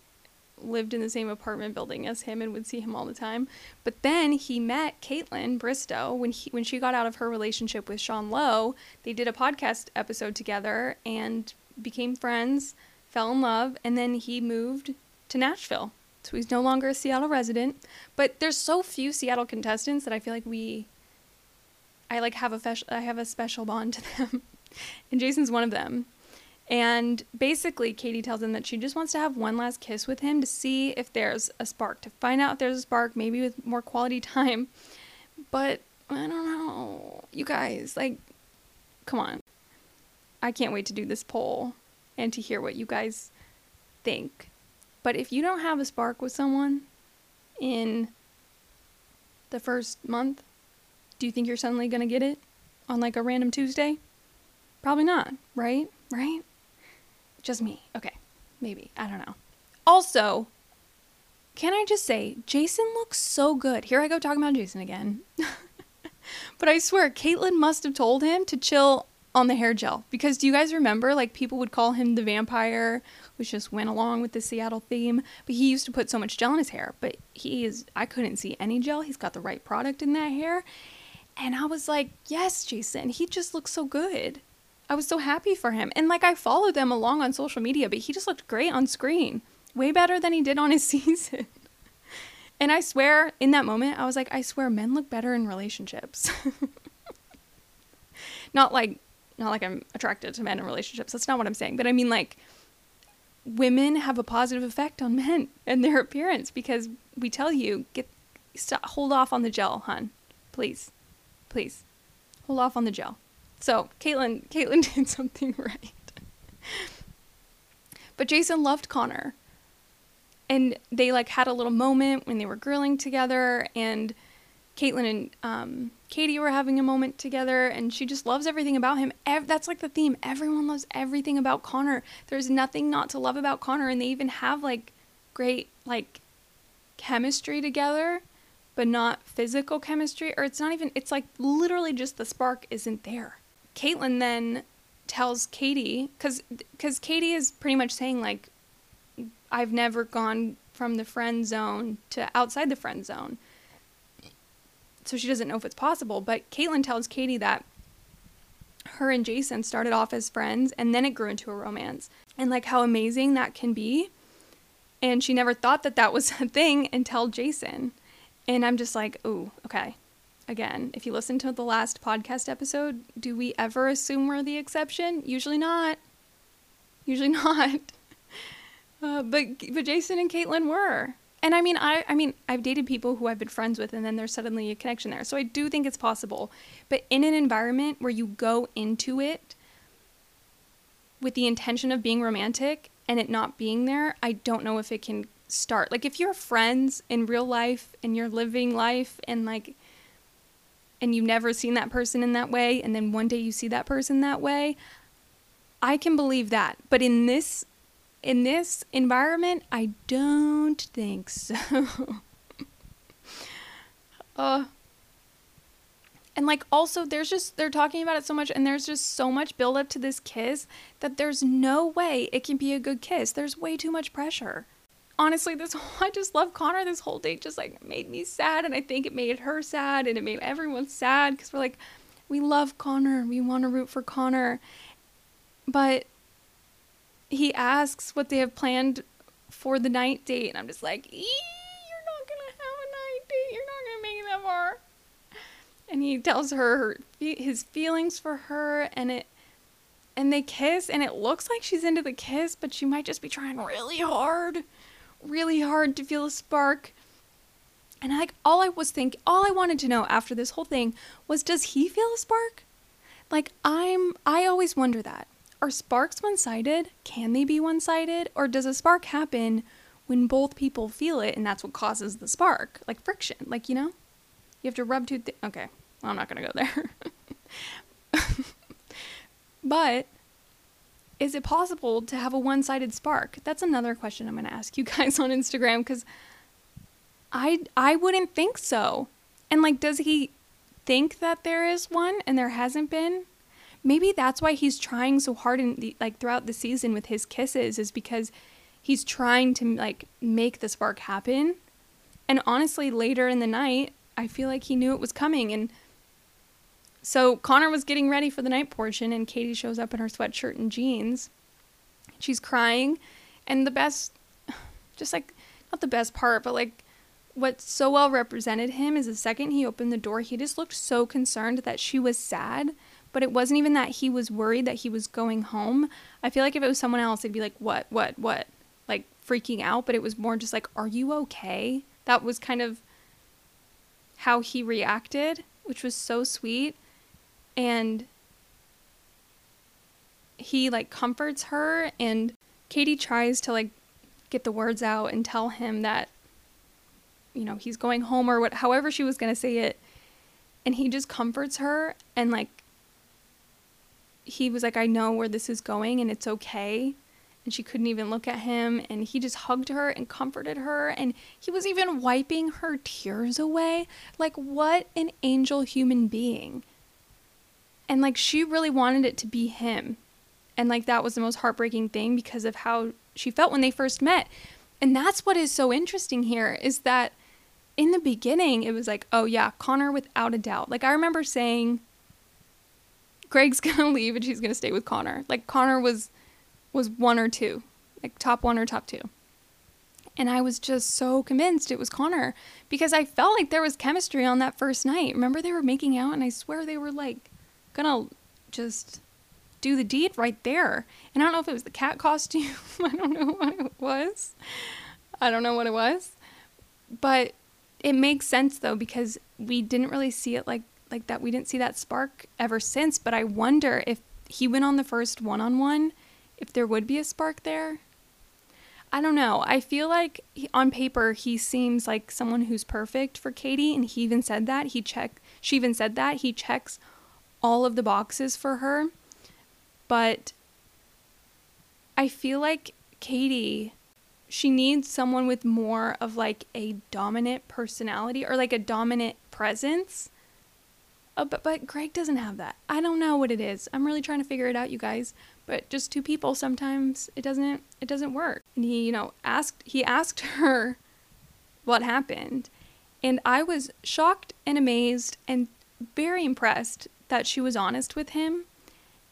lived in the same apartment building as him and would see him all the time. But then he met Kaitlyn Bristowe when he when she got out of her relationship with Sean Lowe. They did a podcast episode together and became friends, fell in love, and then he moved to Nashville. So he's no longer a Seattle resident. But there's so few Seattle contestants that I feel like we I like have a fesh- I have a special bond to them. and Jason's one of them. And basically, Katie tells him that she just wants to have one last kiss with him to see if there's a spark, to find out if there's a spark, maybe with more quality time. But I don't know. You guys, like, come on. I can't wait to do this poll and to hear what you guys think. But if you don't have a spark with someone in the first month, do you think you're suddenly going to get it on like a random Tuesday? Probably not, right? Right? Just me. Okay. Maybe. I don't know. Also, can I just say, Jason looks so good. Here I go talking about Jason again. but I swear, Kaitlyn must have told him to chill on the hair gel because do you guys remember like people would call him the vampire which just went along with the seattle theme but he used to put so much gel in his hair but he is i couldn't see any gel he's got the right product in that hair and i was like yes jason he just looks so good I was so happy for him. And like I followed them along on social media, but he just looked great on screen. Way better than he did on his season. and I swear, in that moment, I was like, I swear men look better in relationships. not like not like I'm attracted to men in relationships. That's not what I'm saying. But I mean like women have a positive effect on men and their appearance because we tell you get stop, hold off on the gel, hun. Please. Please. Hold off on the gel. So Kaitlyn, Kaitlyn did something right. but Jason loved Connor. And they like had a little moment when they were grilling together and Kaitlyn and um, Katie were having a moment together, and she just loves everything about him. Ev- that's like the theme. Everyone loves everything about Connor. There's nothing not to love about Connor, and they even have like great like chemistry together, but not physical chemistry. Or it's not even. It's like literally just the spark isn't there. Kaitlyn then tells Katie, because because Katie is pretty much saying like, I've never gone from the friend zone to outside the friend zone. So she doesn't know if it's possible. But Kaitlyn tells Katie that her and Jason started off as friends and then it grew into a romance. And like how amazing that can be. And she never thought that that was a thing until Jason. And I'm just like, oh, okay again, if you listen to the last podcast episode, do we ever assume we're the exception? Usually not. Usually not. Uh, but but Jason and Kaitlyn were. And I mean, I I mean, I've dated people who I've been friends with, and then there's suddenly a connection there. So I do think it's possible. But in an environment where you go into it with the intention of being romantic and it not being there, I don't know if it can start. Like if you're friends in real life and you're living life and like and you've never seen that person in that way and then one day you see that person that way i can believe that but in this in this environment i don't think so. Uh and like also there's just they're talking about it so much and there's just so much build up to this kiss that there's no way it can be a good kiss. There's way too much pressure. Honestly, this whole, I just love Connor. This whole date just like made me sad, and I think it made her sad, and it made everyone sad because we're like, we love Connor, we want to root for Connor, but he asks what they have planned for the night date, and I'm just like, you're not gonna have a night date. You're not gonna make it that far. And he tells her his feelings for her, and it and they kiss and it looks like she's into the kiss but she might just be trying really hard really hard to feel a spark. And like all I was thinking, all I wanted to know after this whole thing was does he feel a spark? Like I'm I always wonder that. Are sparks one-sided? Can they be one-sided or does a spark happen when both people feel it and that's what causes the spark? Like friction, like you know? You have to rub two th- Okay, well, I'm not going to go there. but is it possible to have a one sided spark? That's another question I'm going to ask you guys on Instagram because I, I wouldn't think so. And like, does he think that there is one and there hasn't been? Maybe that's why he's trying so hard in the, like throughout the season with his kisses is because he's trying to like make the spark happen. And honestly, later in the night, I feel like he knew it was coming and so Connor was getting ready for the night portion, and Katie shows up in her sweatshirt and jeans. She's crying, and the best, just like, not the best part, but like, what so well represented him is the second he opened the door, he just looked so concerned that she was sad, but it wasn't even that he was worried that he was going home. I feel like if it was someone else, it'd be like, what, what, what? Like freaking out, but it was more just like, are you okay? That was kind of how he reacted, which was so sweet. And he like comforts her and Katie tries to like get the words out and tell him that you know, he's going home or what however she was going to say it. And he just comforts her and like he was like I know where this is going and it's okay. And she couldn't even look at him and he just hugged her and comforted her and he was even wiping her tears away. Like what an angel human being. And like she really wanted it to be him. And like that was the most heartbreaking thing because of how she felt when they first met. And that's what is so interesting here is that in the beginning, it was like, oh yeah, Connor without a doubt. Like I remember saying, Greg's gonna leave and she's gonna stay with Connor. Like Connor was was one or two, like top one or top two. And I was just so convinced it was Connor because I felt like there was chemistry on that first night. Remember they were making out and I swear they were like gonna just do the deed right there. And I don't know if it was the cat costume. I don't know what it was. I don't know what it was. But it makes sense though because we didn't really see it like like that. We didn't see that spark ever since. But I wonder if he went on the first one on one, if there would be a spark there. I don't know. I feel like he, on paper he seems like someone who's perfect for Katie, and he even said that he check. She even said that he checks all of the boxes for her, but I feel like Katie she needs someone with more of like a dominant personality or like a dominant presence. Uh, but but Greg doesn't have that. I don't know what it is. I'm really trying to figure it out, you guys. But just two people sometimes it doesn't it doesn't work. And he, you know, asked he asked her what happened. And I was shocked and amazed and very impressed that she was honest with him.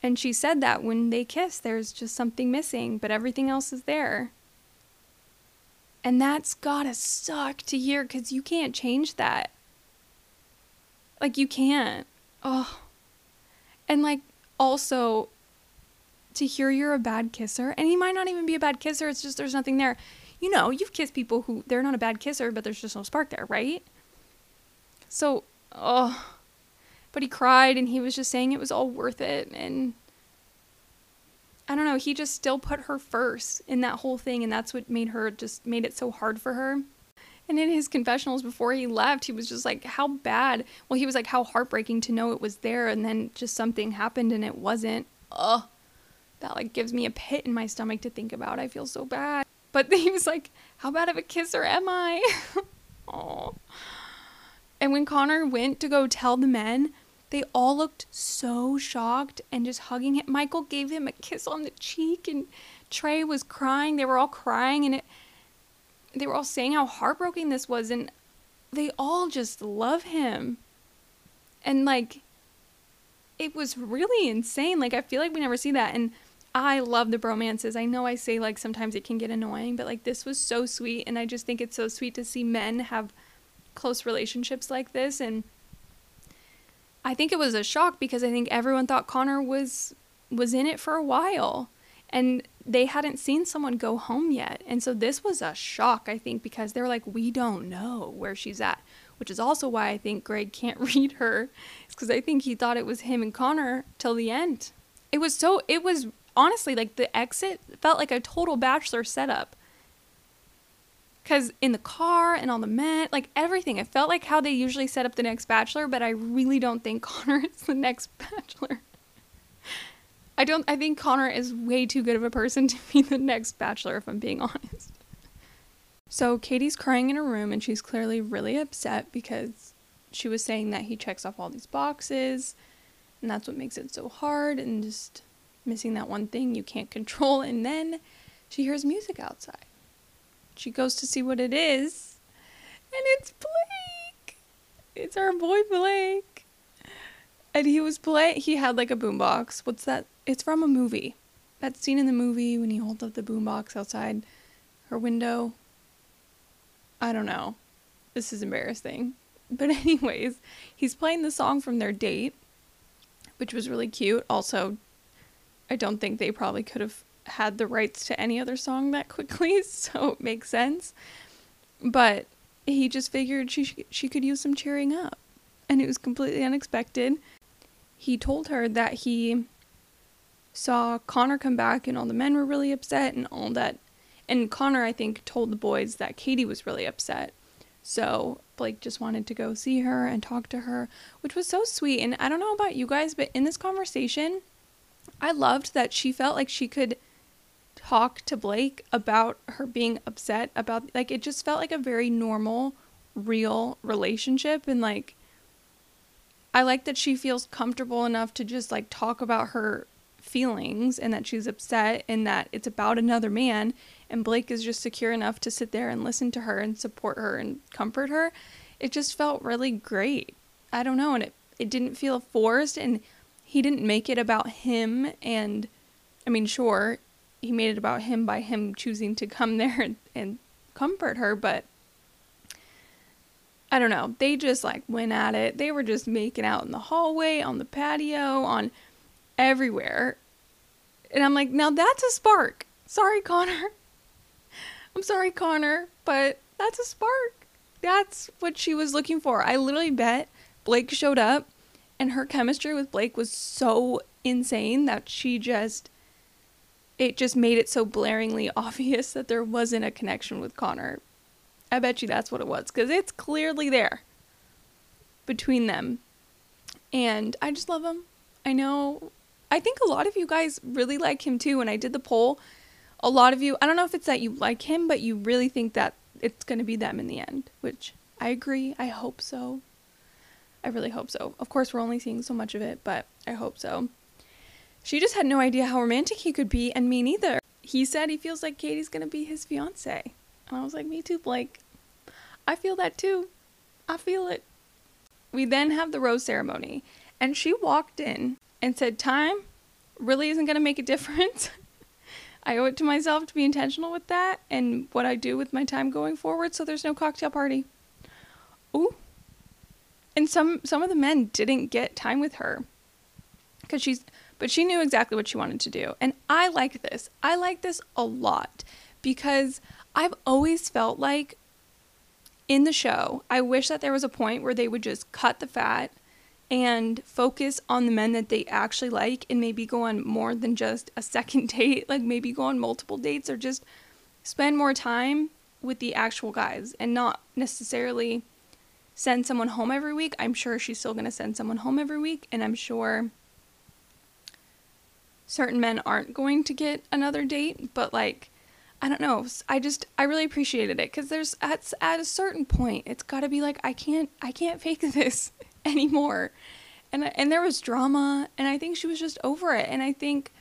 And she said that when they kiss, there's just something missing, but everything else is there. And that's gotta suck to hear because you can't change that. Like, you can't. Oh. And, like, also to hear you're a bad kisser, and he might not even be a bad kisser, it's just there's nothing there. You know, you've kissed people who they're not a bad kisser, but there's just no spark there, right? So, oh. But he cried and he was just saying it was all worth it. And I don't know, he just still put her first in that whole thing and that's what made her just made it so hard for her. And in his confessionals before he left, he was just like, how bad. Well, he was like, how heartbreaking to know it was there and then just something happened and it wasn't. Ugh. That like gives me a pit in my stomach to think about. I feel so bad. But he was like, how bad of a kisser am I? Oh. And when Connor went to go tell the men, they all looked so shocked and just hugging him. Michael gave him a kiss on the cheek, and Trey was crying. They were all crying, and it, they were all saying how heartbroken this was, and they all just love him. And like, it was really insane. Like, I feel like we never see that. And I love the bromances. I know I say like sometimes it can get annoying, but like this was so sweet. And I just think it's so sweet to see men have close relationships like this. And I think it was a shock because I think everyone thought Connor was was in it for a while and they hadn't seen someone go home yet. And so this was a shock, I think, because they were like, we don't know where she's at, which is also why I think Greg can't read her. It's because I think he thought it was him and Connor till the end. It was so, it was honestly like the exit felt like a total bachelor setup because in the car and on the mat, like everything, it felt like how they usually set up the next Bachelor, but I really don't think Connor is the next Bachelor. I don't, I think Connor is way too good of a person to be the next Bachelor, if I'm being honest. So Katie's crying in her room and she's clearly really upset because she was saying that he checks off all these boxes and that's what makes it so hard and just missing that one thing you can't control. And then she hears music outside. She goes to see what it is, and it's Blake. It's our boy Blake. And he was play. He had like a boombox. What's that? It's from a movie. That scene in the movie when he holds up the boombox outside her window. I don't know. This is embarrassing. But anyways, he's playing the song from their date, which was really cute. Also, I don't think they probably could have had the rights to any other song that quickly, so it makes sense. But he just figured she she could use some cheering up, and it was completely unexpected. He told her that he saw Connor come back and all the men were really upset and all that. And Connor, I think, told the boys that Katie was really upset. So Blake just wanted to go see her and talk to her, which was so sweet. And I don't know about you guys, but in this conversation, I loved that she felt like she could talk to Blake about her being upset about like it just felt like a very normal, real relationship and like I like that she feels comfortable enough to just like talk about her feelings and that she's upset and that it's about another man and Blake is just secure enough to sit there and listen to her and support her and comfort her. It just felt really great. I don't know and it it didn't feel forced and he didn't make it about him and I mean sure he made it about him by him choosing to come there and, and comfort her but I don't know. They just like went at it. They were just making out in the hallway, on the patio, on everywhere. And I'm like, now that's a spark. Sorry, Connor. I'm sorry, Connor, but that's a spark. That's what she was looking for. I literally bet Blake showed up and her chemistry with Blake was so insane that she just it just made it so blaringly obvious that there wasn't a connection with Connor. I bet you that's what it was cuz it's clearly there between them. And I just love him. I know I think a lot of you guys really like him too. When I did the poll, a lot of you, I don't know if it's that you like him, but you really think that it's going to be them in the end, which I agree. I hope so. I really hope so. Of course, we're only seeing so much of it, but I hope so. She just had no idea how romantic he could be, and me neither. He said he feels like Katie's going to be his fiance. And I was like, me too, Blake. I feel that too. I feel it. We then have the rose ceremony, and she walked in and said, Time really isn't going to make a difference. I owe it to myself to be intentional with that and what I do with my time going forward, so there's no cocktail party. Ooh. And some some of the men didn't get time with her. Cuz she's but she knew exactly what she wanted to do. And I like this. I like this a lot because I've always felt like in the show, I wish that there was a point where they would just cut the fat and focus on the men that they actually like and maybe go on more than just a second date, like maybe go on multiple dates or just spend more time with the actual guys and not necessarily send someone home every week. I'm sure she's still going to send someone home every week and I'm sure certain men aren't going to get another date, but like I don't know. I just I really appreciated it cuz there's at at a certain point it's got to be like I can't I can't fake this. anymore. And and there was drama and I think she was just over it and I think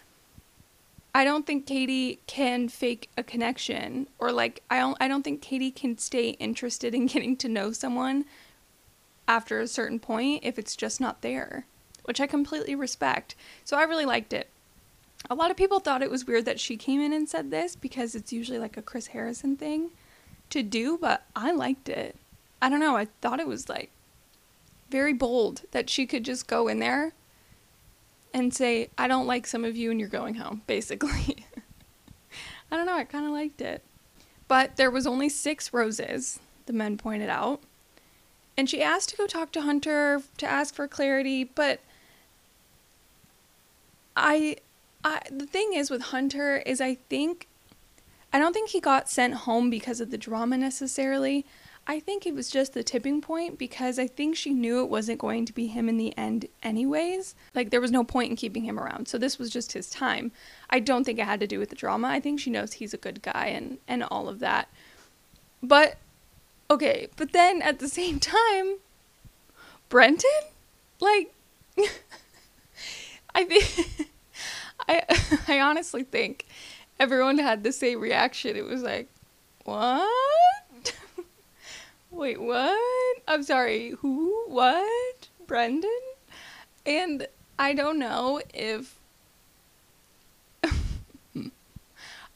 I don't think Katie can fake a connection or like I don't I don't think Katie can stay interested in getting to know someone after a certain point if it's just not there, which I completely respect. So I really liked it. A lot of people thought it was weird that she came in and said this because it's usually like a Chris Harrison thing to do, but I liked it. I don't know, I thought it was like very bold that she could just go in there and say, I don't like some of you and you're going home, basically. I don't know, I kind of liked it. But there was only six roses, the men pointed out. And she asked to go talk to Hunter to ask for clarity, but I I the thing is with Hunter is I think I don't think he got sent home because of the drama necessarily. I think it was just the tipping point because I think she knew it wasn't going to be him in the end, anyways. Like, there was no point in keeping him around. So, this was just his time. I don't think it had to do with the drama. I think she knows he's a good guy and, and all of that. But, okay, but then at the same time, Brendan? Like, I think, I, I honestly think everyone had the same reaction. It was like, what? Wait, what? I'm sorry, who? What? Brendan? And I don't know if.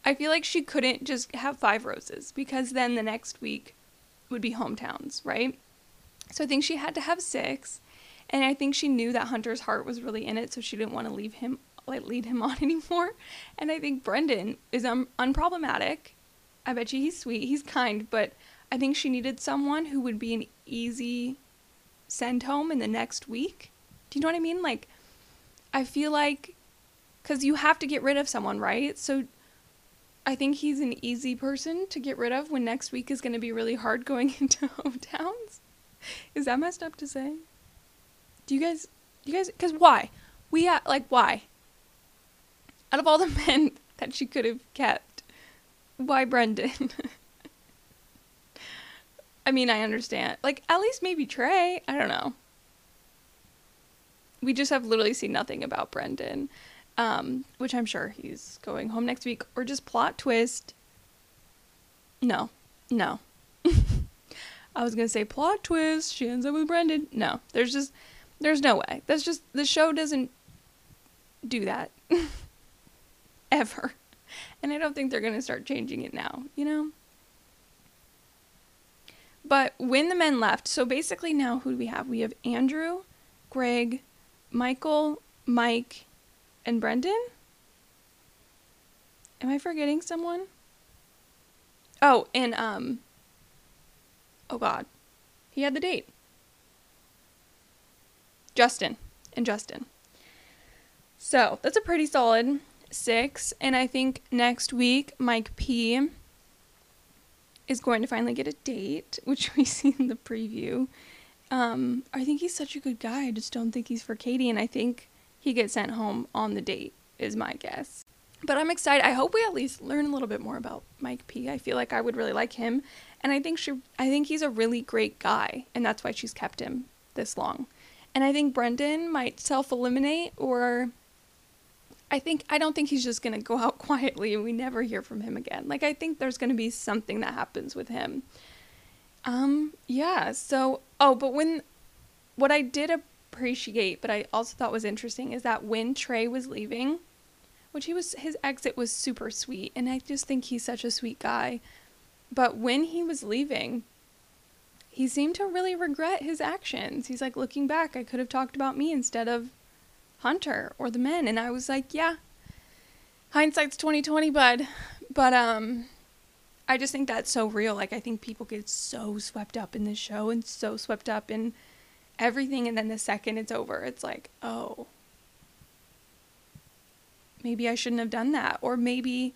I feel like she couldn't just have five roses because then the next week would be hometowns, right? So I think she had to have six. And I think she knew that Hunter's heart was really in it, so she didn't want to leave him like lead him on anymore. And I think Brendan is um, unproblematic. I bet you he's sweet, he's kind, but I think she needed someone who would be an easy send home in the next week. Do you know what I mean? Like, I feel like, because you have to get rid of someone, right? So I think he's an easy person to get rid of when next week is going to be really hard going into hometowns. Is that messed up to say? Do you guys, you guys, because why? We, ha- like, why? Out of all the men that she could have kept, why Brendan? I mean, I understand. Like, at least maybe Trey. I don't know. We just have literally seen nothing about Brendan, um, which I'm sure he's going home next week. Or just plot twist. No. No. I was going to say plot twist. She ends up with Brendan. No. There's just, there's no way. That's just, the show doesn't do that. Ever. And I don't think they're going to start changing it now, you know? But when the men left, so basically now who do we have? We have Andrew, Greg, Michael, Mike, and Brendan? Am I forgetting someone? Oh, and um Oh god. He had the date. Justin and Justin. So, that's a pretty solid 6 and I think next week Mike P is going to finally get a date, which we see in the preview. Um, I think he's such a good guy. I just don't think he's for Katie, and I think he gets sent home on the date, is my guess. But I'm excited. I hope we at least learn a little bit more about Mike P. I feel like I would really like him, and I think she, I think he's a really great guy, and that's why she's kept him this long. And I think Brendan might self eliminate or I think I don't think he's just gonna go out quietly and we never hear from him again. Like I think there's gonna be something that happens with him. Um, yeah, so oh, but when what I did appreciate, but I also thought was interesting is that when Trey was leaving, which he was his exit was super sweet, and I just think he's such a sweet guy. But when he was leaving, he seemed to really regret his actions. He's like looking back, I could have talked about me instead of Hunter or the men and I was like, yeah. Hindsight's 2020, bud. But um I just think that's so real. Like I think people get so swept up in this show and so swept up in everything and then the second it's over, it's like, "Oh, maybe I shouldn't have done that." Or maybe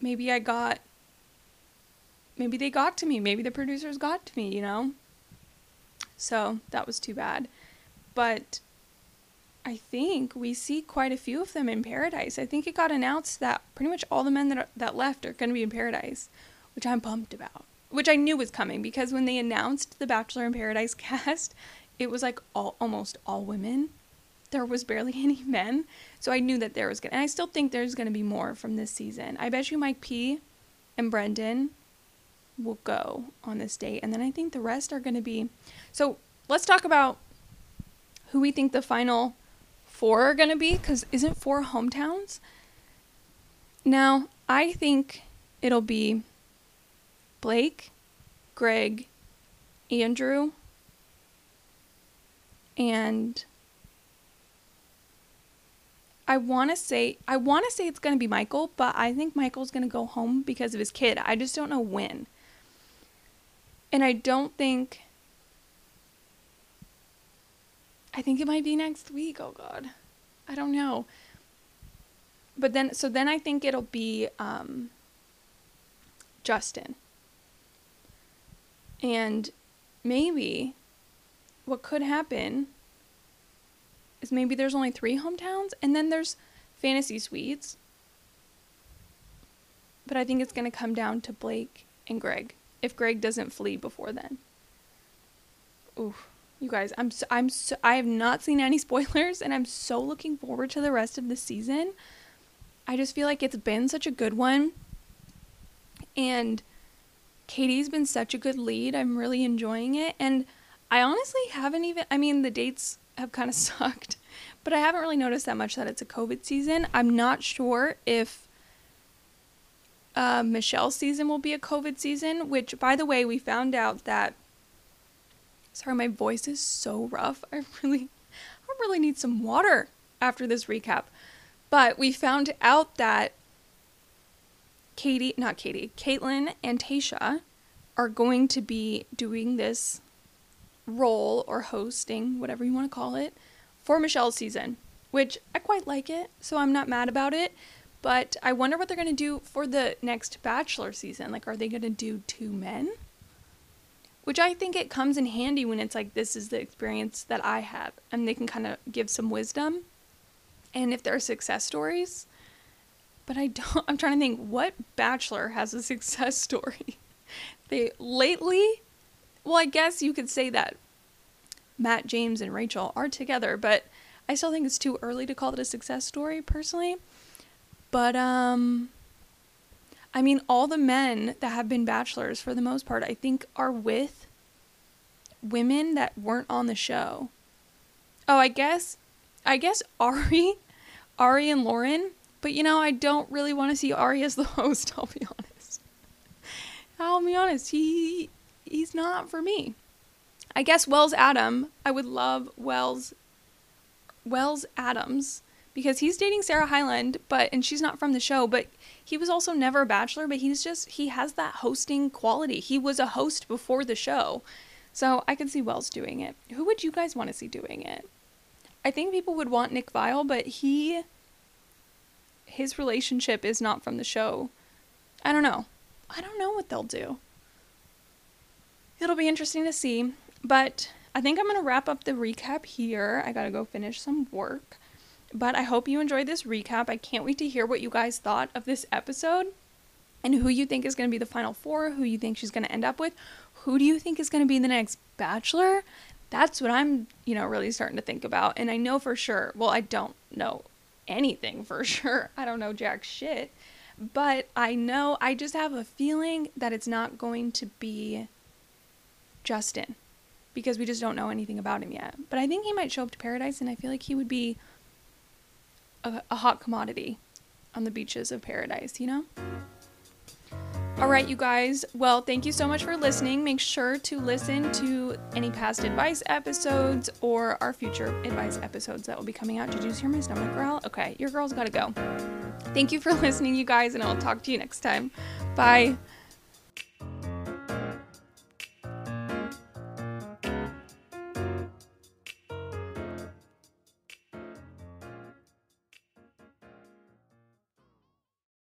maybe I got maybe they got to me. Maybe the producers got to me, you know? So, that was too bad. But I think we see quite a few of them in Paradise. I think it got announced that pretty much all the men that are, that left are going to be in Paradise, which I'm pumped about. Which I knew was coming because when they announced the Bachelor in Paradise cast, it was like all almost all women. There was barely any men, so I knew that there was going. to And I still think there's going to be more from this season. I bet you Mike P and Brendan will go on this date, and then I think the rest are going to be. So let's talk about who we think the final four are going to be because isn't four hometowns? Now, I think it'll be Blake, Greg, Andrew, and I want to say I want to say it's going to be Michael, but I think Michael's going to go home because of his kid. I just don't know when. And I don't think I think it might be next week. Oh God, I don't know. But then, so then I think it'll be um, Justin. And maybe what could happen is maybe there's only three hometowns and then there's fantasy suites. But I think it's going to come down to Blake and Greg if Greg doesn't flee before then. Oof. You guys, I'm so, I'm so, I have not seen any spoilers and I'm so looking forward to the rest of the season. I just feel like it's been such a good one. And Katie's been such a good lead. I'm really enjoying it and I honestly haven't even I mean the dates have kind of sucked, but I haven't really noticed that much that it's a COVID season. I'm not sure if uh, Michelle's season will be a COVID season, which by the way, we found out that Sorry, my voice is so rough. I really, I really need some water after this recap. But we found out that Katie, not Katie, Kaitlyn and Tayshia are going to be doing this role or hosting, whatever you want to call it, for Michelle's season, which I quite like it, so I'm not mad about it. But I wonder what they're going to do for the next Bachelor season. Like, are they going to do two men? Which I think it comes in handy when it's like, this is the experience that I have, and they can kind of give some wisdom. And if there are success stories, but I don't, I'm trying to think what Bachelor has a success story. they lately, well, I guess you could say that Matt, James, and Rachel are together, but I still think it's too early to call it a success story personally. But um I mean all the men that have been bachelors for the most part I think are with women that weren't on the show. Oh, I guess I guess Ari Ari and Lauren, but you know, I don't really want to see Ari as the host, I'll be honest. I'll be honest, he he's not for me. I guess Wells Adam, I would love Wells Wells Adams because he's dating Sarah Hyland, but and she's not from the show, but he was also never a bachelor, but he's just he has that hosting quality. He was a host before the show. So I could see Wells doing it. Who would you guys want to see doing it? I think people would want Nick Viall, but he his relationship is not from the show. I don't know. I don't know what they'll do. It'll be interesting to see, but I think I'm going to wrap up the recap here. I got to go finish some work. But I hope you enjoyed this recap. I can't wait to hear what you guys thought of this episode and who you think is going to be the final four, who you think she's going to end up with. Who do you think is going to be the next bachelor? That's what I'm, you know, really starting to think about. And I know for sure, well, I don't know anything for sure. I don't know jack shit. But I know, I just have a feeling that it's not going to be Justin because we just don't know anything about him yet. But I think he might show up to paradise and I feel like he would be a, a hot commodity on the beaches of paradise, you know? All right, you guys. Well, thank you so much for listening. Make sure to listen to any past advice episodes or our future advice episodes that will be coming out. Did you hear my stomach growl? Okay, your girl's gotta go. Thank you for listening, you guys, and I'll talk to you next time. Bye.